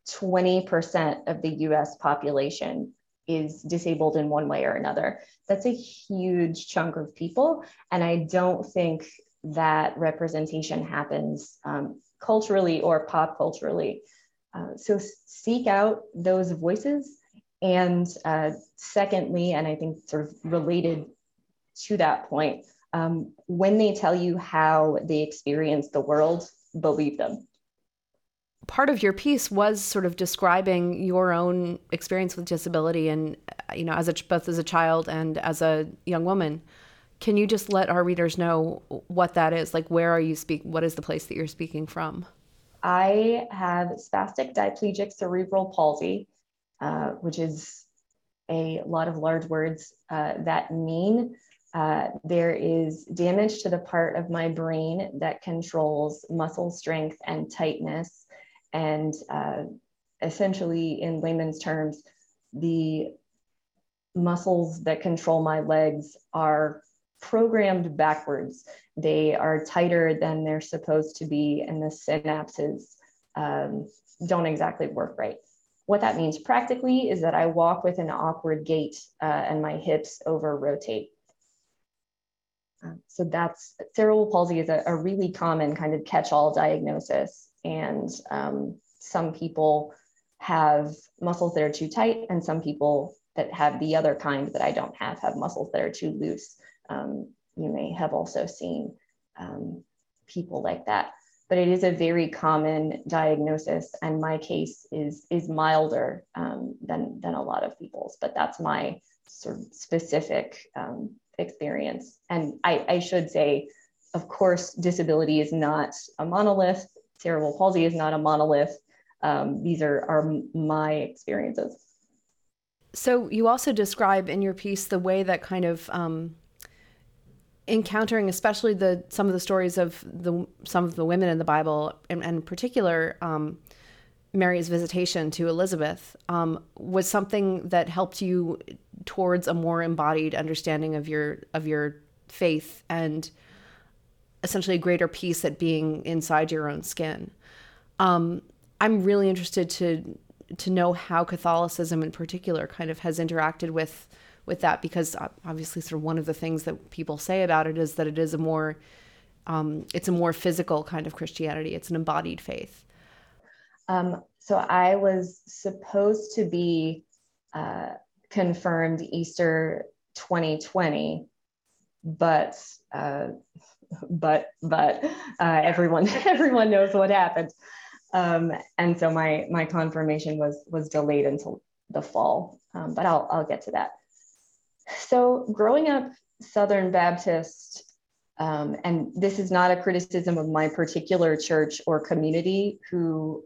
uh, of the US population is disabled in one way or another. That's a huge chunk of people. And I don't think that representation happens um, culturally or pop culturally. Uh, so seek out those voices. And uh, secondly, and I think sort of related to that point, um, when they tell you how they experience the world, believe them. Part of your piece was sort of describing your own experience with disability, and you know, as a both as a child and as a young woman. Can you just let our readers know what that is? Like, where are you speak? What is the place that you're speaking from? I have spastic diplegic cerebral palsy, uh, which is a lot of large words uh, that mean uh, there is damage to the part of my brain that controls muscle strength and tightness. And uh, essentially, in layman's terms, the muscles that control my legs are programmed backwards. They are tighter than they're supposed to be, and the synapses um, don't exactly work right. What that means practically is that I walk with an awkward gait uh, and my hips over rotate. Um, so that's cerebral palsy is a, a, really common kind of catch-all diagnosis, and um, some people have muscles that are too tight, and some people that have the other kind that I don't have have muscles that are too loose. Um, you may have also seen um, people like that, but it is a very common diagnosis, and my case is is milder um, than than a lot of people's. But that's my sort of specific um, experience. And I, I should say, of course, disability is not a monolith. Cerebral palsy is not a monolith. Um, these are, are my experiences. So you also describe in your piece the way that kind of um, encountering, especially the some of the stories of the some of the women in the Bible, and, and in particular um, Mary's visitation to Elizabeth, um, was something that helped you towards a more embodied understanding of your of your faith and essentially a greater peace at being inside your own skin. Um, I'm really interested to to know how Catholicism in particular kind of has interacted with with that because obviously sort of one of the things that people say about it is that it is a more um, it's a more physical kind of Christianity. It's an embodied faith. Um, so I was supposed to be uh, confirmed Easter 2020, but uh, but but uh, everyone everyone knows what happened, um, and so my my confirmation was was delayed until the fall. Um, but I'll I'll get to that. So growing up Southern Baptist. Um, and this is not a criticism of my particular church or community who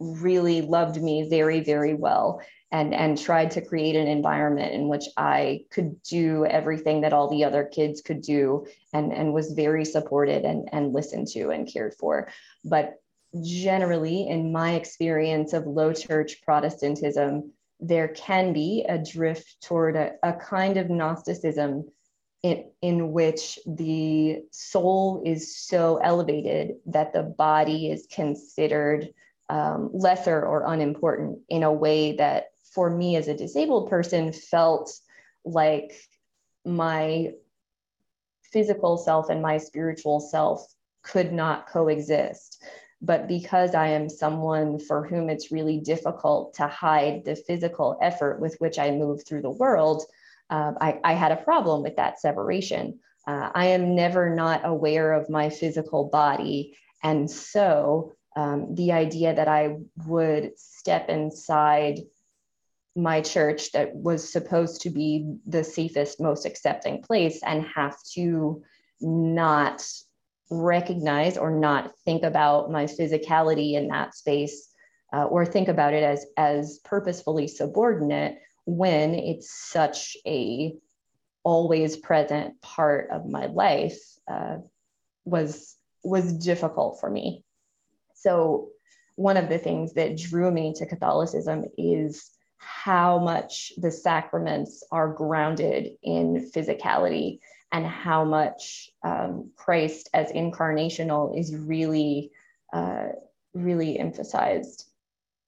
really loved me very, very well and and tried to create an environment in which I could do everything that all the other kids could do and and was very supported and and listened to and cared for but generally in my experience of low church protestantism there can be a drift toward a, a kind of gnosticism in, in which the soul is so elevated that the body is considered um, lesser or unimportant in a way that for me as a disabled person felt like my physical self and my spiritual self could not coexist. But because I am someone for whom it's really difficult to hide the physical effort with which I move through the world, uh, I, I, had a problem with that separation. Uh, I am never not aware of my physical body. And so um, the idea that I would step inside my church that was supposed to be the safest, most accepting place and have to not recognize or not think about my physicality in that space uh, or think about it as as purposefully subordinate when it's such a always present part of my life uh, was was difficult for me. So one of the things that drew me to catholicism is how much the sacraments are grounded in physicality and how much um, Christ as incarnational is really, uh, really emphasized.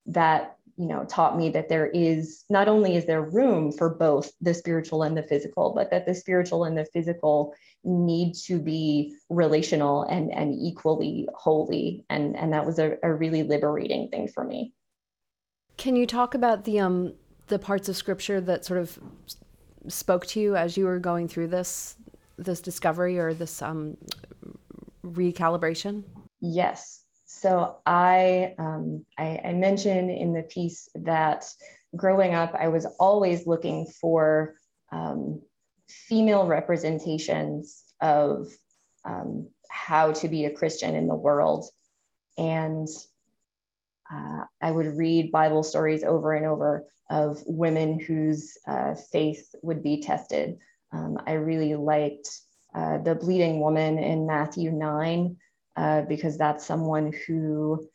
That you know taught me that there is not only is there room for both the spiritual and the physical, but that the spiritual and the physical need to be relational and and equally holy, and and that was a, a really liberating thing for me. Can you talk about the um the parts of scripture that sort of spoke to you as you were going through this this discovery or this um recalibration? Yes. So I, um, I, I mentioned in the piece that growing up, I was always looking for um, female representations of um, how to be a Christian in the world. And uh, I would read Bible stories over and over of women whose uh, faith would be tested. Um, I really liked uh, the bleeding woman in Matthew 9 uh, because that's someone who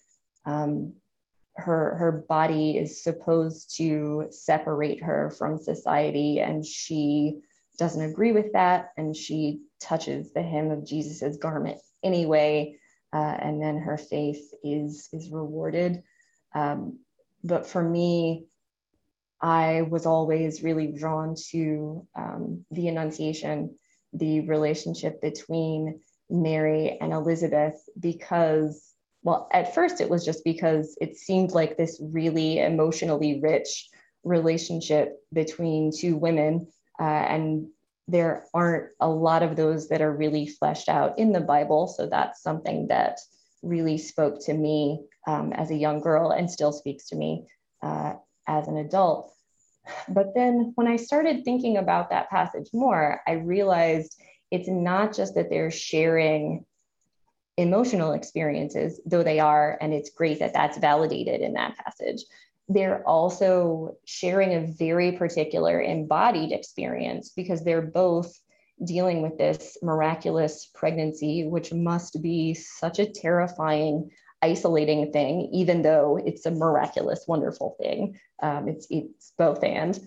um, her her body is supposed to separate her from society and she doesn't agree with that and she touches the hem of Jesus's garment anyway, uh, and then her faith is is rewarded. Um, but for me, I was always really drawn to um, the Annunciation, the relationship between Mary and Elizabeth, because, well, at first it was just because it seemed like this really emotionally rich relationship between two women. Uh, and there aren't a lot of those that are really fleshed out in the Bible. So that's something that really spoke to me um, as a young girl and still speaks to me uh, as an adult. But then when I started thinking about that passage more, I realized it's not just that they're sharing emotional experiences, though they are, and it's great that that's validated in that passage. They're also sharing a very particular embodied experience because they're both dealing with this miraculous pregnancy, which must be such a terrifying isolating thing, even though it's a miraculous, wonderful thing. Um, it's, it's both and.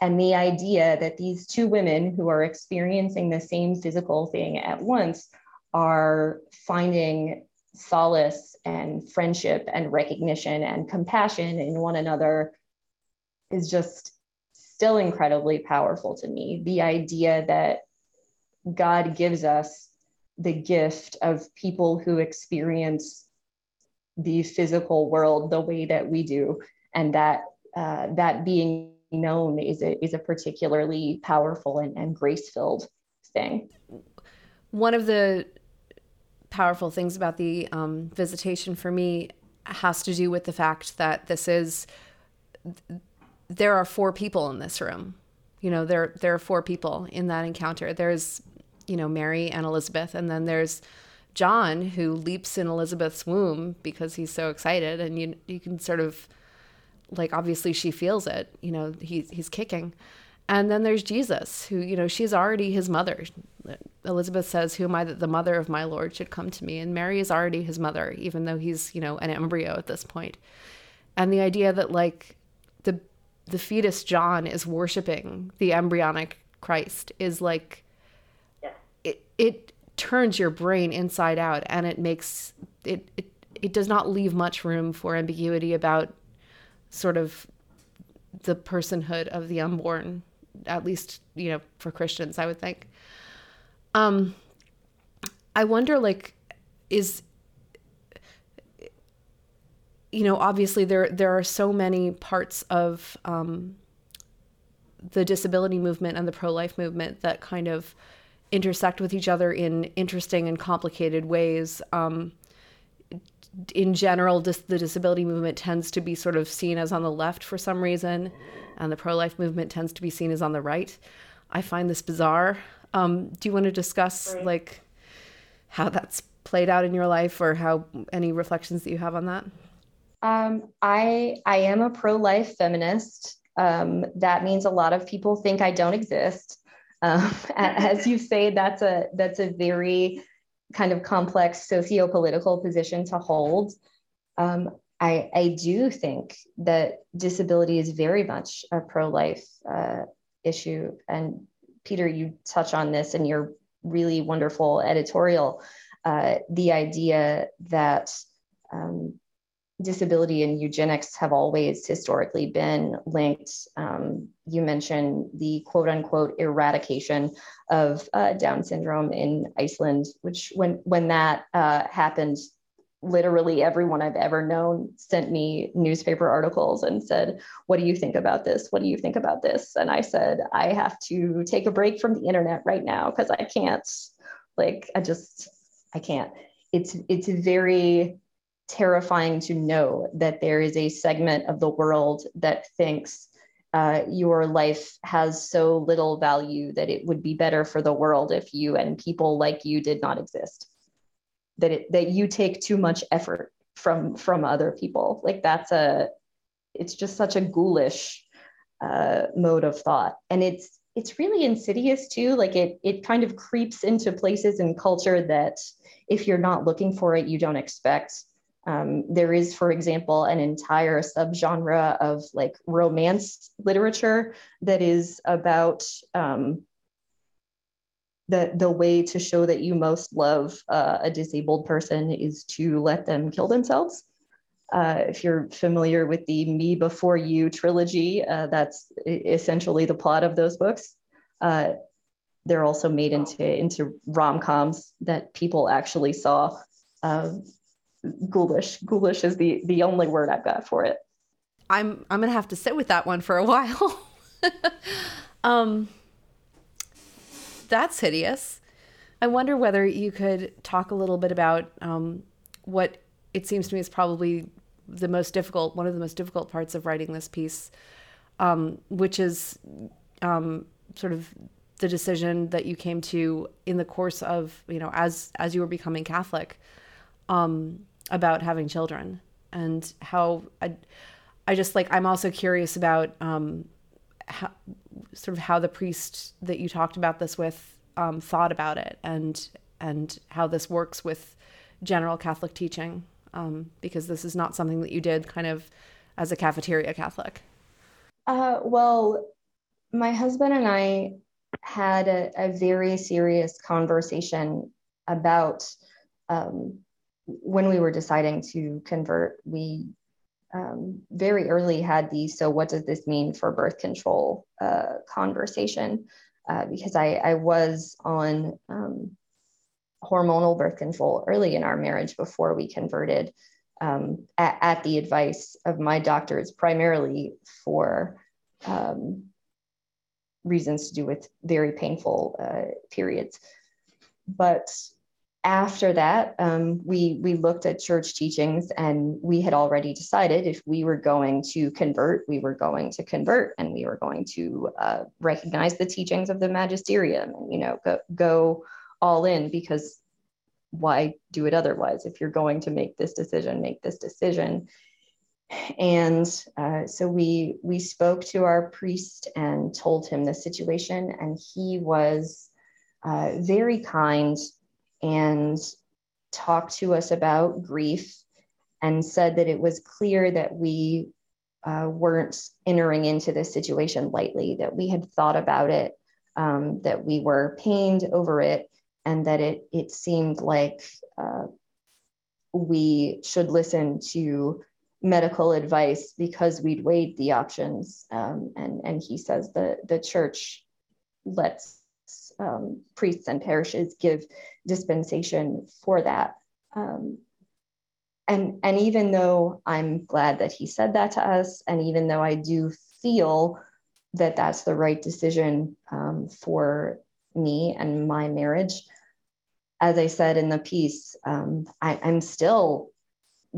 And the idea that these two women who are experiencing the same physical thing at once are finding solace and friendship and recognition and compassion in one another is just still incredibly powerful to me. The idea that God gives us the gift of people who experience the physical world the way that we do, and that uh, that being known is a is a particularly powerful and, and grace filled thing. One of the powerful things about the um, visitation for me has to do with the fact that this is there are four people in this room. You know, there there are four people in that encounter. There's you know Mary and Elizabeth, and then there's John who leaps in Elizabeth's womb because he's so excited, and you you can sort of like obviously she feels it. You know, he's he's kicking. And then there's Jesus, who, you know, she's already his mother. Elizabeth says, Who am I that the mother of my Lord should come to me? And Mary is already his mother, even though he's, you know, an embryo at this point. And the idea that, like, the the fetus John is worshiping the embryonic Christ is like yeah. it it turns your brain inside out and it makes it, it it does not leave much room for ambiguity about sort of the personhood of the unborn at least you know for christians i would think. Um i wonder like is you know obviously there there are so many parts of um the disability movement and the pro-life movement that kind of intersect with each other in interesting and complicated ways um in general, dis- the disability movement tends to be sort of seen as on the left for some reason, and the pro life movement tends to be seen as on the right. I find this bizarre. Um, do you want to discuss right. like how that's played out in your life, or how any reflections that you have on that? Um, I I am a pro life feminist. Um, that means a lot of people think I don't exist. Um, as you say, that's a that's a very kind of complex socio-political position to hold. Um, I, I do think that disability is very much a pro-life uh, issue. And Peter, you touch on this in your really wonderful editorial, uh, the idea that um, disability and eugenics have always historically been linked. Um, you mentioned the quote unquote eradication of uh, Down syndrome in Iceland, which when when that uh, happened, literally everyone I've ever known sent me newspaper articles and said, "What do you think about this? What do you think about this?" And I said, "I have to take a break from the internet right now because I can't. Like, I just I can't." It's it's very terrifying to know that there is a segment of the world that thinks uh, your life has so little value that it would be better for the world if you and people like you did not exist. That it that you take too much effort from from other people. Like that's a it's just such a ghoulish uh, mode of thought. And it's it's really insidious too. Like it it kind of creeps into places in culture that if you're not looking for it you don't expect um, there is, for example, an entire subgenre of like romance literature that is about um, the the way to show that you most love uh, a disabled person is to let them kill themselves. Uh, if you're familiar with the Me Before You trilogy, uh, that's essentially the plot of those books. Uh, they're also made into into rom coms that people actually saw. Ghoulish, ghoulish is the the only word I've got for it. I'm I'm gonna have to sit with that one for a while. um, that's hideous. I wonder whether you could talk a little bit about um, what it seems to me is probably the most difficult, one of the most difficult parts of writing this piece, um, which is um, sort of the decision that you came to in the course of, you know, as as you were becoming Catholic, um, about having children and how I, I just like I'm also curious about um, how, sort of how the priest that you talked about this with um, thought about it and and how this works with general Catholic teaching um, because this is not something that you did kind of as a cafeteria Catholic. Uh, well, my husband and I had a, a very serious conversation about um, when we were deciding to convert. We um, very early had the so what does this mean for birth control uh, conversation uh, because I, I was on um, hormonal birth control early in our marriage before we converted um, at, at, the advice of my doctors primarily for um, reasons to do with very painful uh, periods but after that, um, we we looked at church teachings, and we had already decided if we were going to convert, we were going to convert, and we were going to uh, recognize the teachings of the magisterium, and you know, go go all in because why do it otherwise? If you're going to make this decision, make this decision. And uh, so we we spoke to our priest and told him the situation, and he was uh, very kind and talked to us about grief and said that it was clear that we uh, weren't entering into this situation lightly, that we had thought about it, um, that we were pained over it, and that it, it seemed like uh, we should listen to medical advice because we'd weighed the options. Um, and, and he says the, the church lets um, priests and parishes give dispensation for that. Um, and, and even though I'm glad that he said that to us, and even though I do feel that that's the right decision um, for me and my marriage, as I said in the piece, um, I, I'm still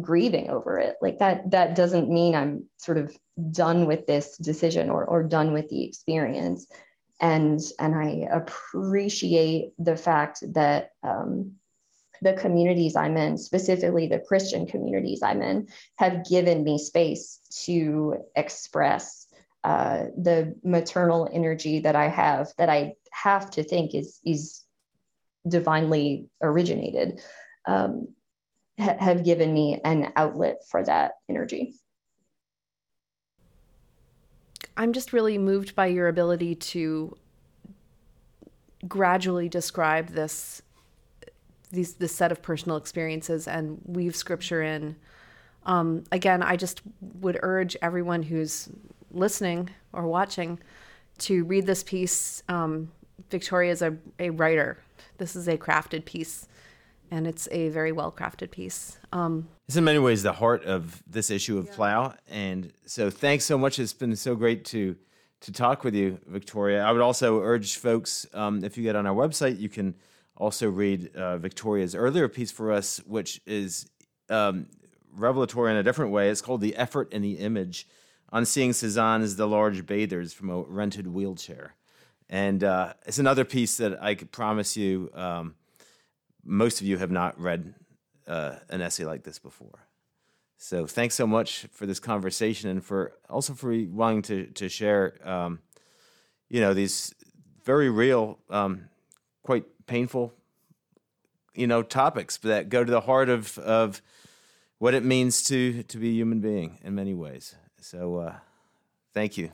grieving over it. Like that, that doesn't mean I'm sort of done with this decision or, or done with the experience and and I appreciate the fact that um, the communities I'm in, specifically the Christian communities I'm in, have given me space to express uh, the maternal energy that I have, that I have to think is is divinely originated, um, ha- have given me an outlet for that energy. I'm just really moved by your ability to gradually describe this these this set of personal experiences and weave scripture in. Um, again, I just would urge everyone who's listening or watching to read this piece. Um, Victoria is a, a writer. This is a crafted piece and it's a very well crafted piece. Um, it's in many ways the heart of this issue of yeah. Plough, and so thanks so much. It's been so great to to talk with you, Victoria. I would also urge folks um, if you get on our website, you can also read uh, Victoria's earlier piece for us, which is um, revelatory in a different way. It's called "The Effort and the Image." On seeing Cezanne as the large bathers from a rented wheelchair. And uh, it's another piece that I could promise you um, most of you have not read uh, an essay like this before. So thanks so much for this conversation and for also for wanting to to share, um, you know, these very real, um, quite painful, you know, topics that go to the heart of of what it means to to be a human being in many ways. So uh, thank you.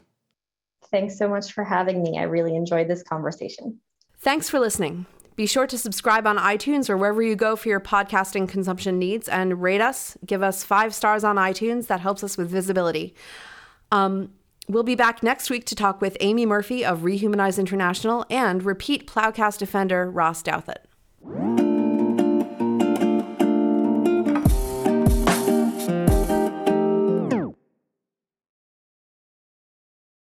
Thanks so much for having me. I really enjoyed this conversation. Thanks for listening. Be sure to subscribe on iTunes or wherever you go for your podcasting consumption needs and rate us. Give us five stars on iTunes. That helps us with visibility. Um, we'll be back next week to talk with Amy Murphy of Rehumanize International and repeat Ploughcast defender Ross Douthat.